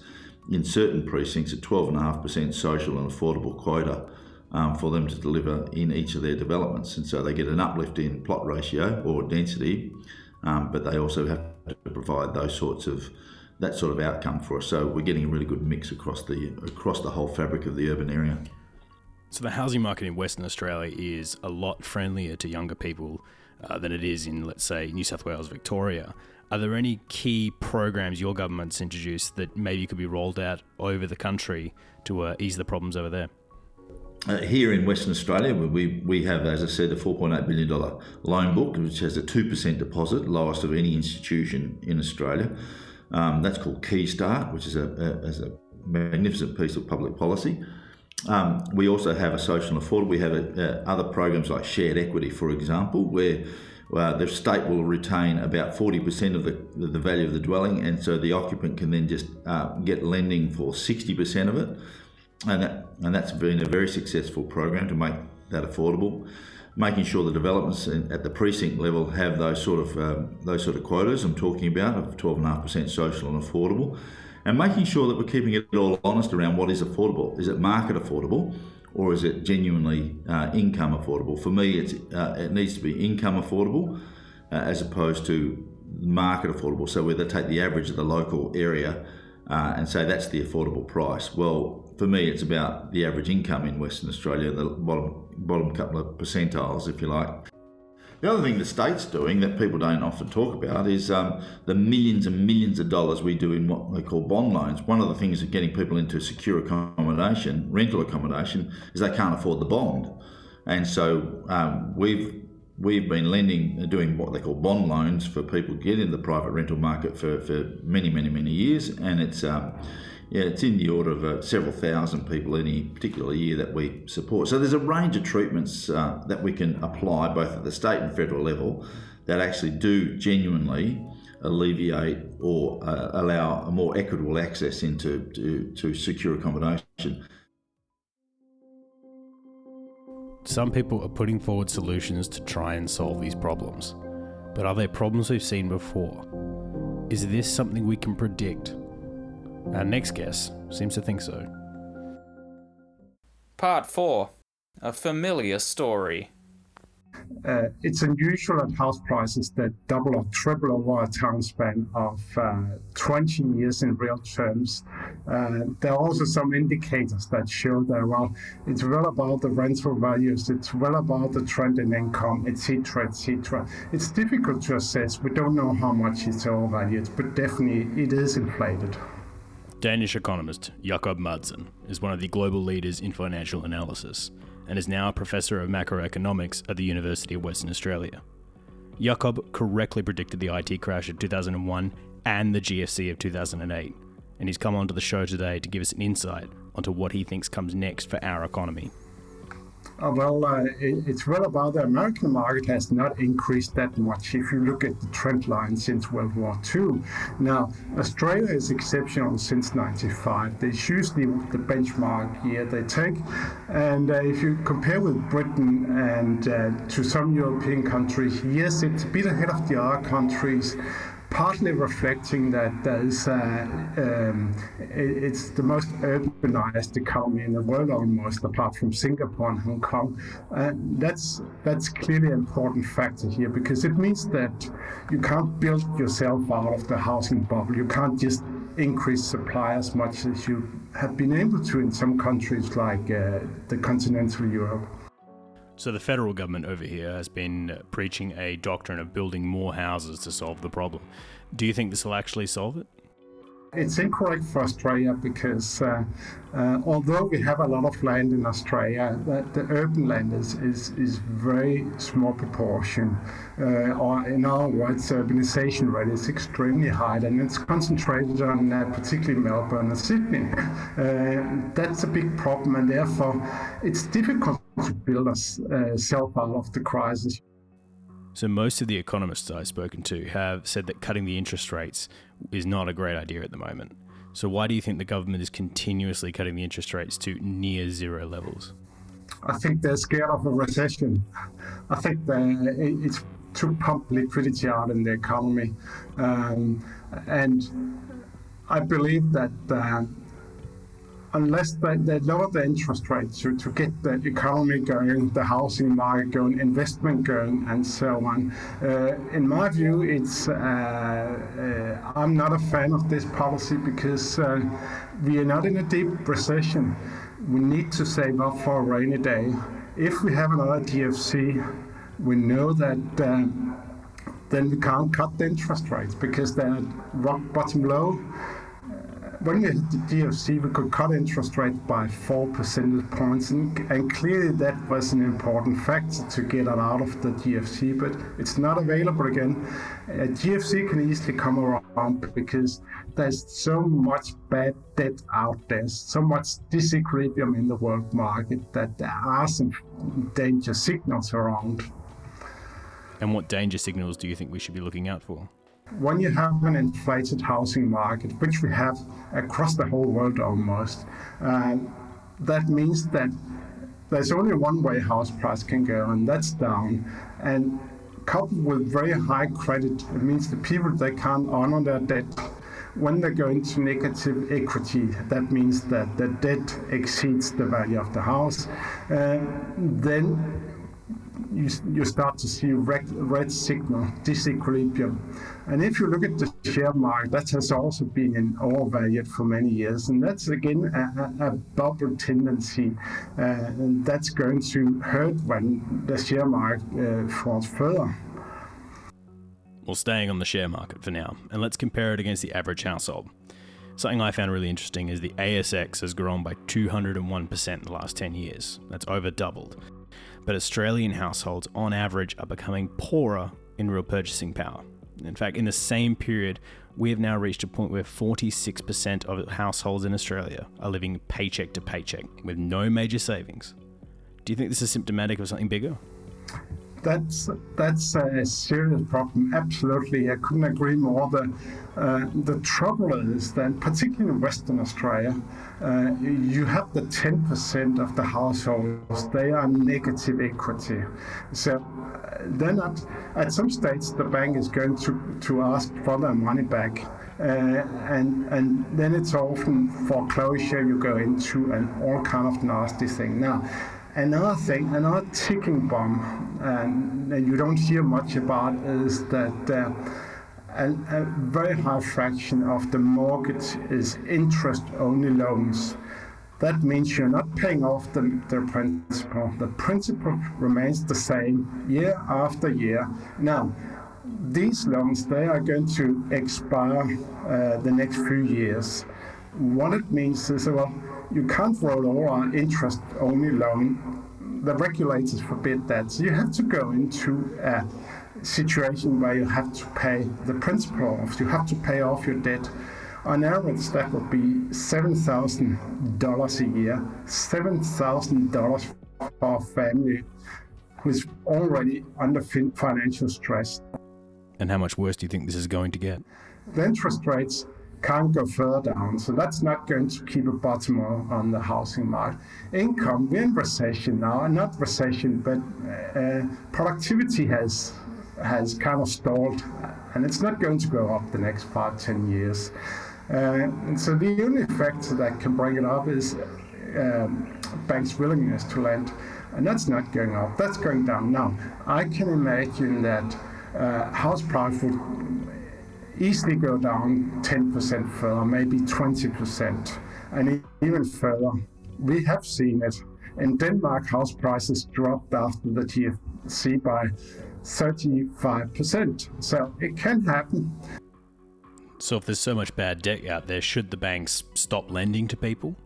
in certain precincts a 12.5% social and affordable quota um, for them to deliver in each of their developments. And so they get an uplift in plot ratio or density, um, but they also have to provide those sorts of that sort of outcome for us. So we're getting a really good mix across the across the whole fabric of the urban area. So the housing market in Western Australia is a lot friendlier to younger people uh, than it is in, let's say, New South Wales, Victoria. Are there any key programs your government's introduced that maybe could be rolled out over the country to uh, ease the problems over there? Uh, here in Western Australia, we, we have, as I said, a $4.8 billion loan book, which has a 2% deposit, lowest of any institution in Australia. Um, that's called Keystart, which is a, a, is a magnificent piece of public policy. Um, we also have a social affordable. We have a, other programs like shared equity, for example, where uh, the state will retain about 40% of the, the value of the dwelling, and so the occupant can then just uh, get lending for 60% of it. And, that, and that's been a very successful program to make that affordable. Making sure the developments at the precinct level have those sort of um, those sort of quotas I'm talking about of 12.5% social and affordable, and making sure that we're keeping it all honest around what is affordable. Is it market affordable? or is it genuinely uh, income affordable? For me, it's, uh, it needs to be income affordable uh, as opposed to market affordable. So whether take the average of the local area uh, and say that's the affordable price. Well, for me, it's about the average income in Western Australia, the bottom bottom couple of percentiles, if you like. The other thing the state's doing that people don't often talk about is um, the millions and millions of dollars we do in what they call bond loans. One of the things of getting people into secure accommodation, rental accommodation, is they can't afford the bond, and so um, we've we've been lending, doing what they call bond loans for people to get into the private rental market for, for many, many, many years, and it's um, yeah, it's in the order of uh, several thousand people any particular year that we support. So there's a range of treatments uh, that we can apply both at the state and federal level that actually do genuinely alleviate or uh, allow a more equitable access into to, to secure accommodation. Some people are putting forward solutions to try and solve these problems. But are they problems we've seen before? Is this something we can predict? Our next guest seems to think so. Part 4 A Familiar Story. Uh, it's unusual at house prices that double or triple over a time span of uh, 20 years in real terms. Uh, there are also some indicators that show that, well, it's well about the rental values, it's well about the trend in income, etc., etc. It's difficult to assess. We don't know how much it's overvalued, but definitely it is inflated. Danish economist Jakob Madsen is one of the global leaders in financial analysis and is now a professor of macroeconomics at the University of Western Australia. Jakob correctly predicted the IT crash of 2001 and the GFC of 2008, and he's come onto the show today to give us an insight onto what he thinks comes next for our economy. Uh, well, uh, it, it's well about the American market has not increased that much if you look at the trend line since World War II. Now, Australia is exceptional since 95. There's usually the benchmark year they take. And uh, if you compare with Britain and uh, to some European countries, yes, it's a bit ahead of the other countries partly reflecting that there's uh, um, it's the most urbanized economy in the world almost, apart from Singapore and Hong Kong. Uh, that's that's clearly an important factor here because it means that you can't build yourself out of the housing bubble. You can't just increase supply as much as you have been able to in some countries like uh, the continental Europe. So, the federal government over here has been preaching a doctrine of building more houses to solve the problem. Do you think this will actually solve it? It's incorrect for Australia because uh, uh, although we have a lot of land in Australia, the, the urban land is, is, is very small proportion. Uh, or in other words, urbanization rate is extremely high and it's concentrated on uh, particularly Melbourne and Sydney. Uh, that's a big problem and therefore it's difficult to build ourselves out of the crisis. So, most of the economists I've spoken to have said that cutting the interest rates is not a great idea at the moment. So, why do you think the government is continuously cutting the interest rates to near zero levels? I think they're scared of a recession. I think it's to pump liquidity out in the economy. Um, and I believe that uh, unless they, they lower the interest rates to, to get the economy going, the housing market going, investment going, and so on. Uh, in my view, it's uh, uh, I'm not a fan of this policy because uh, we are not in a deep recession. We need to save up for a rainy day. If we have another GFC, we know that uh, then we can't cut the interest rates because they're rock bottom low when we hit the GFC, we could cut interest rates by four percentage points, and, and, clearly that was an important factor to get it out of the GFC. But it's not available again. Uh, A GFC can easily come around because there's so much bad debt out there, so much disequilibrium in the world market that there are some danger signals around. And what danger signals do you think we should be looking out for? When you have an inflated housing market, which we have across the whole world almost, uh, that means that there's only one way house price can go, and that's down. And coupled with very high credit, it means the people they can't honor their debt. When they go into negative equity, that means that the debt exceeds the value of the house. Uh, then you, you start to see red, red signal disequilibrium. And if you look at the share market, that has also been in overvalued for many years. And that's again a, a, a bubble tendency. Uh, and that's going to hurt when the share market uh, falls further. Well, staying on the share market for now, and let's compare it against the average household. Something I found really interesting is the ASX has grown by 201% in the last 10 years. That's over doubled but Australian households on average are becoming poorer in real purchasing power. In fact, in the same period, we have now reached a point where 46% of households in Australia are living paycheck to paycheck with no major savings. Do you think this is symptomatic of something bigger? That's that's a serious problem. Absolutely, I couldn't agree more. The uh, the trouble is that, particularly in Western Australia, uh, you have the 10% of the households they are negative equity. So uh, then at, at some states the bank is going to, to ask for their money back. Uh, and and then it's often foreclosure you go into and all kind of nasty thing. Now, Another thing, another ticking bomb, and you don't hear much about, is that uh, a, a, very high fraction of the mortgage is interest-only loans. That means you're not paying off the, the principal. The principal remains the same year after year. Now, these loans they are going to expire uh, the next few years. What it means is well you can't roll over an interest-only loan. The regulators forbid that. So you have to go into a situation where you have to pay the principal off. You have to pay off your debt. On average, that would be seven thousand dollars a year. Seven thousand dollars for a family who's already under financial stress. And how much worse do you think this is going to get? The interest rates can't go further down. So that's not going to keep a bottom on the housing market. Income, we're in recession now, not recession, but uh, productivity has has kind of stalled, and it's not going to go up the next five, ten years. Uh, and so the only factor that can bring it up is um, banks' willingness to lend, and that's not going up. That's going down. Now, I can imagine that uh, house price would easily go down 10% further, maybe 20%, and even further. We have seen it. In Denmark, house prices dropped after the GFC by 35%. So it can happen. So, if there's so much bad debt out there, should the banks stop lending to people?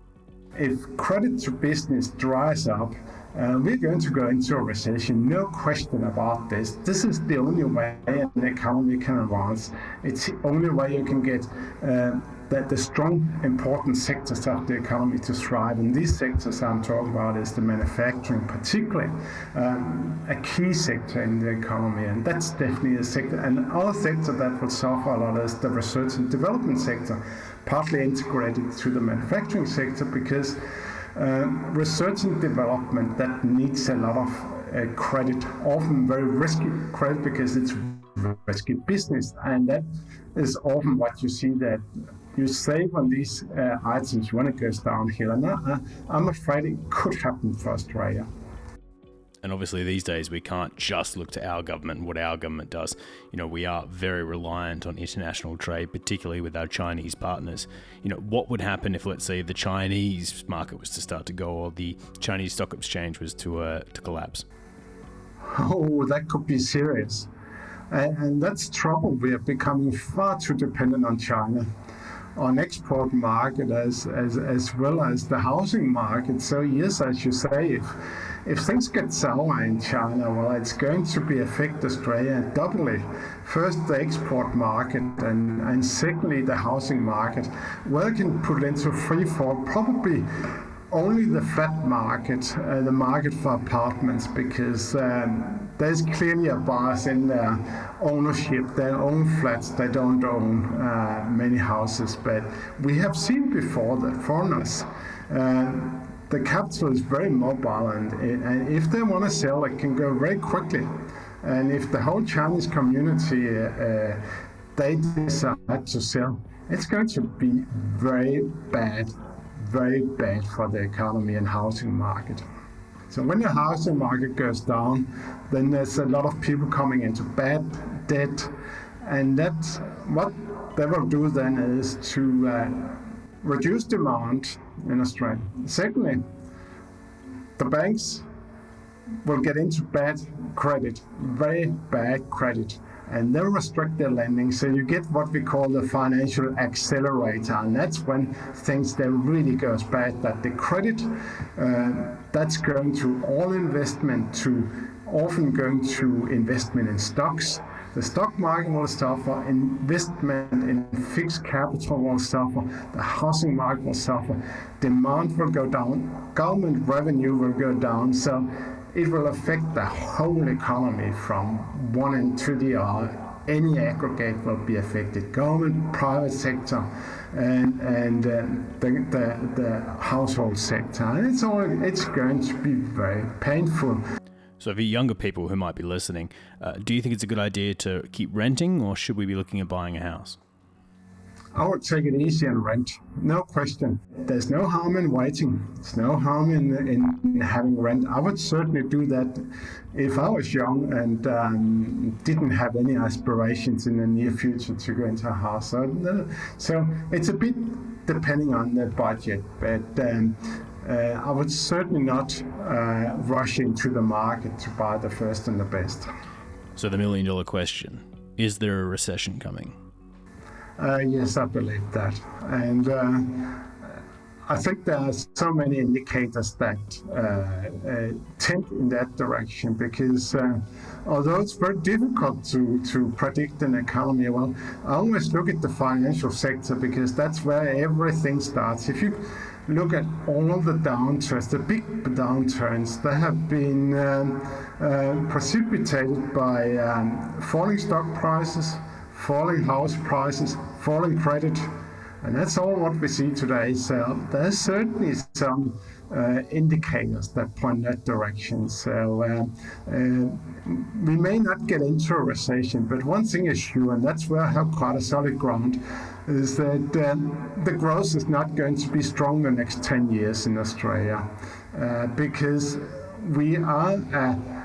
If credit to business dries up, uh, we're going to go into a recession, no question about this. This is the only way an economy can advance. It's the only way you can get uh, the, the strong, important sectors of the economy to thrive. And these sectors I'm talking about is the manufacturing, particularly um, a key sector in the economy. And that's definitely a sector. And another sector that will suffer a lot is the research and development sector, partly integrated to the manufacturing sector because um, research and development that needs a lot of uh, credit, often very risky credit because it's risky business, and that is often what you see that you save on these uh, items when it goes downhill, and I, I'm afraid it could happen for Australia. And obviously, these days, we can't just look to our government and what our government does. You know, we are very reliant on international trade, particularly with our Chinese partners. You know, what would happen if, let's say, the Chinese market was to start to go or the Chinese stock exchange was to, uh, to collapse? Oh, that could be serious. And, that's trouble. We are becoming far too dependent on China on export market as, as, as well as the housing market. So yes, as you say, if if things get sour in China, well, it's going to be affect Australia doubly. First, the export market, and, and secondly, the housing market. Well, can put into free fall, probably only the flat market, uh, the market for apartments, because um, there's clearly a bias in their ownership. They own flats, they don't own uh, many houses. But we have seen before that foreigners uh, the capital is very mobile, and, and if they want to sell, it can go very quickly. And if the whole Chinese community uh, they decide to sell, it's going to be very bad, very bad for the economy and housing market. So when the housing market goes down, then there's a lot of people coming into bad debt, and that's what they will do then is to uh, reduce demand in Australia. Secondly, the banks will get into bad credit, very bad credit, and they'll restrict their lending. So you get what we call the financial accelerator, and that's when things that really goes bad. That the credit uh, that's going to all investment to often going to investment in stocks the stock market will suffer, investment in fixed capital will suffer, the housing market will suffer, demand will go down, government revenue will go down. So it will affect the whole economy from one end to the other. Any aggregate will be affected government, private sector, and, and uh, the, the, the household sector. And it's, all, it's going to be very painful. So, for younger people who might be listening, uh, do you think it's a good idea to keep renting or should we be looking at buying a house? I would take it easy and rent, no question. There's no harm in waiting. There's no harm in, in having rent. I would certainly do that if I was young and um, didn't have any aspirations in the near future to go into a house. So, so it's a bit depending on the budget, but um, uh, I would certainly not uh, rush into the market to buy the first and the best. So, the million dollar question is there a recession coming? Uh, yes, I believe that. And uh, I think there are so many indicators that uh, uh tend in that direction because uh, although it's very difficult to, to predict an economy, well, I always look at the financial sector because that's where everything starts. If you look at all the downturns, the big downturns, that have been um, uh, precipitated by um, falling stock prices, falling house prices, falling credit, and that's all what we see today. So there's certainly some uh, indicators that point that direction. So uh, uh, we may not get into a recession, but one thing is sure, and that's where I have quite a solid ground is that uh, the growth is not going to be strong the next 10 years in Australia uh, because we are an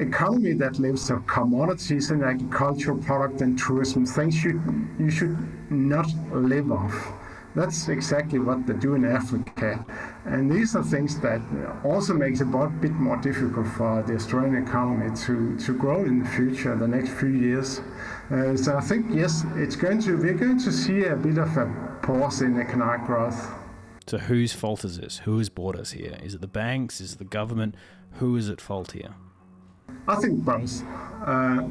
economy that lives of commodities and agricultural product and tourism, things you, you should not live off. That's exactly what they do in Africa. And these are things that also makes it a bit more difficult for the Australian economy to, to grow in the future, the next few years. Uh, so I think yes, it's going to we're going to see a bit of a pause in economic growth. So whose fault is this? Who has brought us here? Is it the banks? Is it the government? Who is at fault here? I think both. Uh,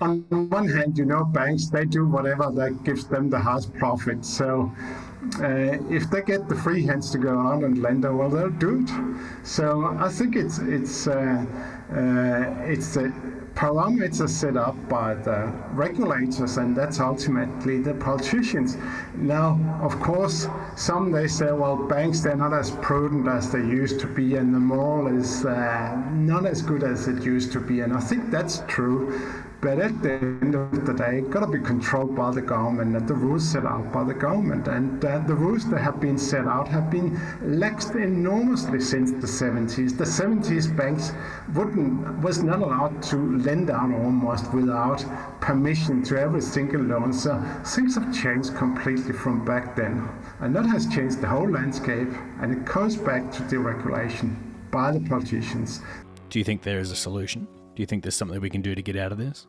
on one hand, you know, banks they do whatever that gives them the highest profit. So uh, if they get the free hands to go out and lend, well, they'll do it. So I think it's it's uh, uh, it's a parameters set up by the regulators, and that's ultimately the politicians. Now, of course, some they say, well, banks they're not as prudent as they used to be, and the moral is uh, not as good as it used to be, and I think that's true. But at the end of the day, it got to be controlled by the government and the rules set out by the government. And uh, the rules that have been set out have been laxed enormously since the 70s. The 70s banks wouldn't was not allowed to lend out almost without permission to every single loan. So things have changed completely from back then. And that has changed the whole landscape. And it goes back to deregulation by the politicians. Do you think there is a solution? Do you think there's something we can do to get out of this?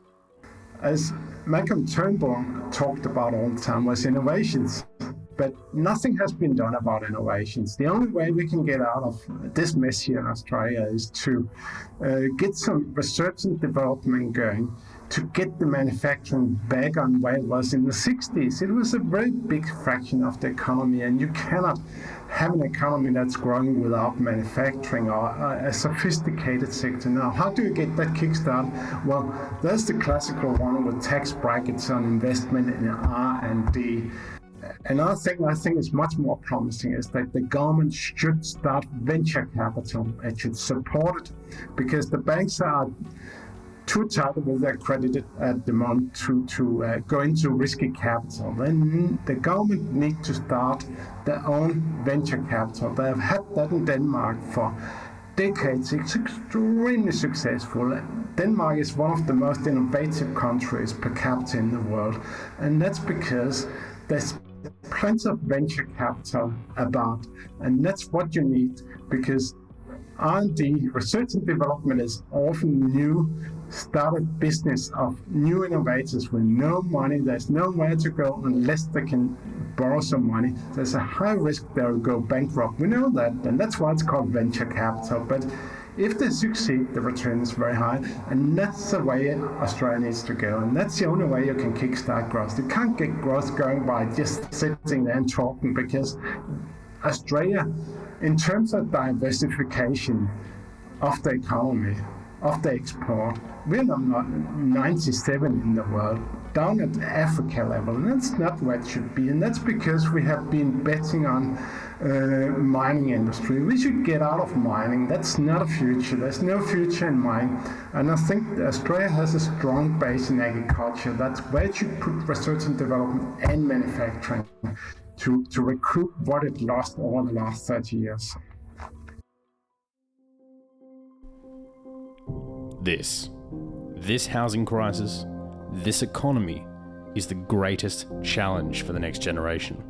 As Malcolm Turnbull talked about all the time was innovations, but nothing has been done about innovations. The only way we can get out of this mess here in Australia is to uh, get some research and development going to get the manufacturing back on where it was in the 60s. It was a very big fraction of the economy, and you cannot have an economy that's growing without manufacturing or a sophisticated sector. Now, how do you get that kickstart? Well, there's the classical one with tax brackets on investment in R&D. another thing I think is much more promising is that the government should start venture capital. It should support it because the banks are too tight with their credit at the moment to, to uh, go into risky capital. Then the government need to start their own venture capital. They have had that in Denmark for decades. It's extremely successful. Denmark is one of the most innovative countries per capita in the world, and that's because there's plenty of venture capital about, and that's what you need because R&D, research and development, is often new started business of new innovators with no money. There's nowhere to go unless they can borrow some money. There's a high risk they'll go bankrupt. We know that, and that's why it's called venture capital. But if they succeed, the return is very high, and that's the way Australia needs to go. And that's the only way you can kickstart growth. You can't get growth going by just sitting there and talking because Australia, in terms of diversification of the economy, of the export, we're number 97 in the world, down at Africa level, and that's not where it should be. And that's because we have been betting on uh, mining industry. We should get out of mining. That's not a future. There's no future in mining. And I think Australia has a strong base in agriculture. That's where it should put research and development and manufacturing to, to recoup what it lost over the last 30 years. This, this housing crisis, this economy is the greatest challenge for the next generation.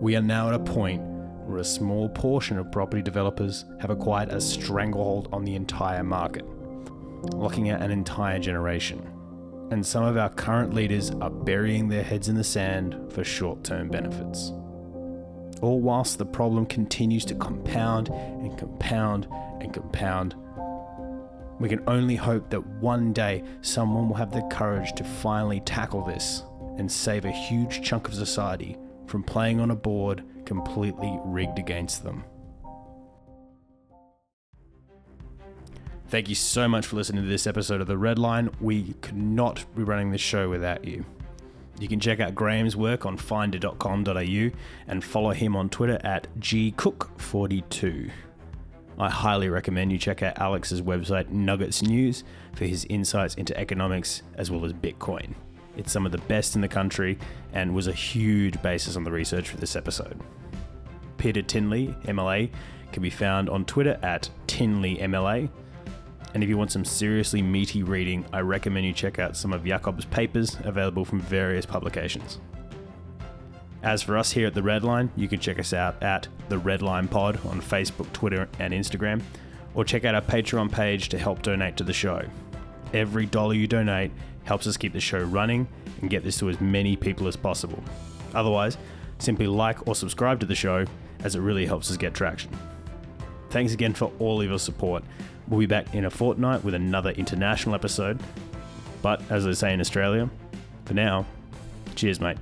We are now at a point where a small portion of property developers have acquired a stranglehold on the entire market, locking out an entire generation. And some of our current leaders are burying their heads in the sand for short term benefits. All whilst the problem continues to compound and compound and compound we can only hope that one day someone will have the courage to finally tackle this and save a huge chunk of society from playing on a board completely rigged against them. Thank you so much for listening to this episode of The Red Line. We could not be running this show without you. You can check out Graham's work on finder.com.au and follow him on Twitter at gcook42. I highly recommend you check out Alex's website, Nuggets News, for his insights into economics as well as Bitcoin. It's some of the best in the country and was a huge basis on the research for this episode. Peter Tinley, MLA, can be found on Twitter at TinleyMLA. And if you want some seriously meaty reading, I recommend you check out some of Jakob's papers available from various publications. As for us here at The Redline, you can check us out at The Redline Pod on Facebook, Twitter, and Instagram, or check out our Patreon page to help donate to the show. Every dollar you donate helps us keep the show running and get this to as many people as possible. Otherwise, simply like or subscribe to the show as it really helps us get traction. Thanks again for all of your support. We'll be back in a fortnight with another international episode. But as they say in Australia, for now, cheers, mate.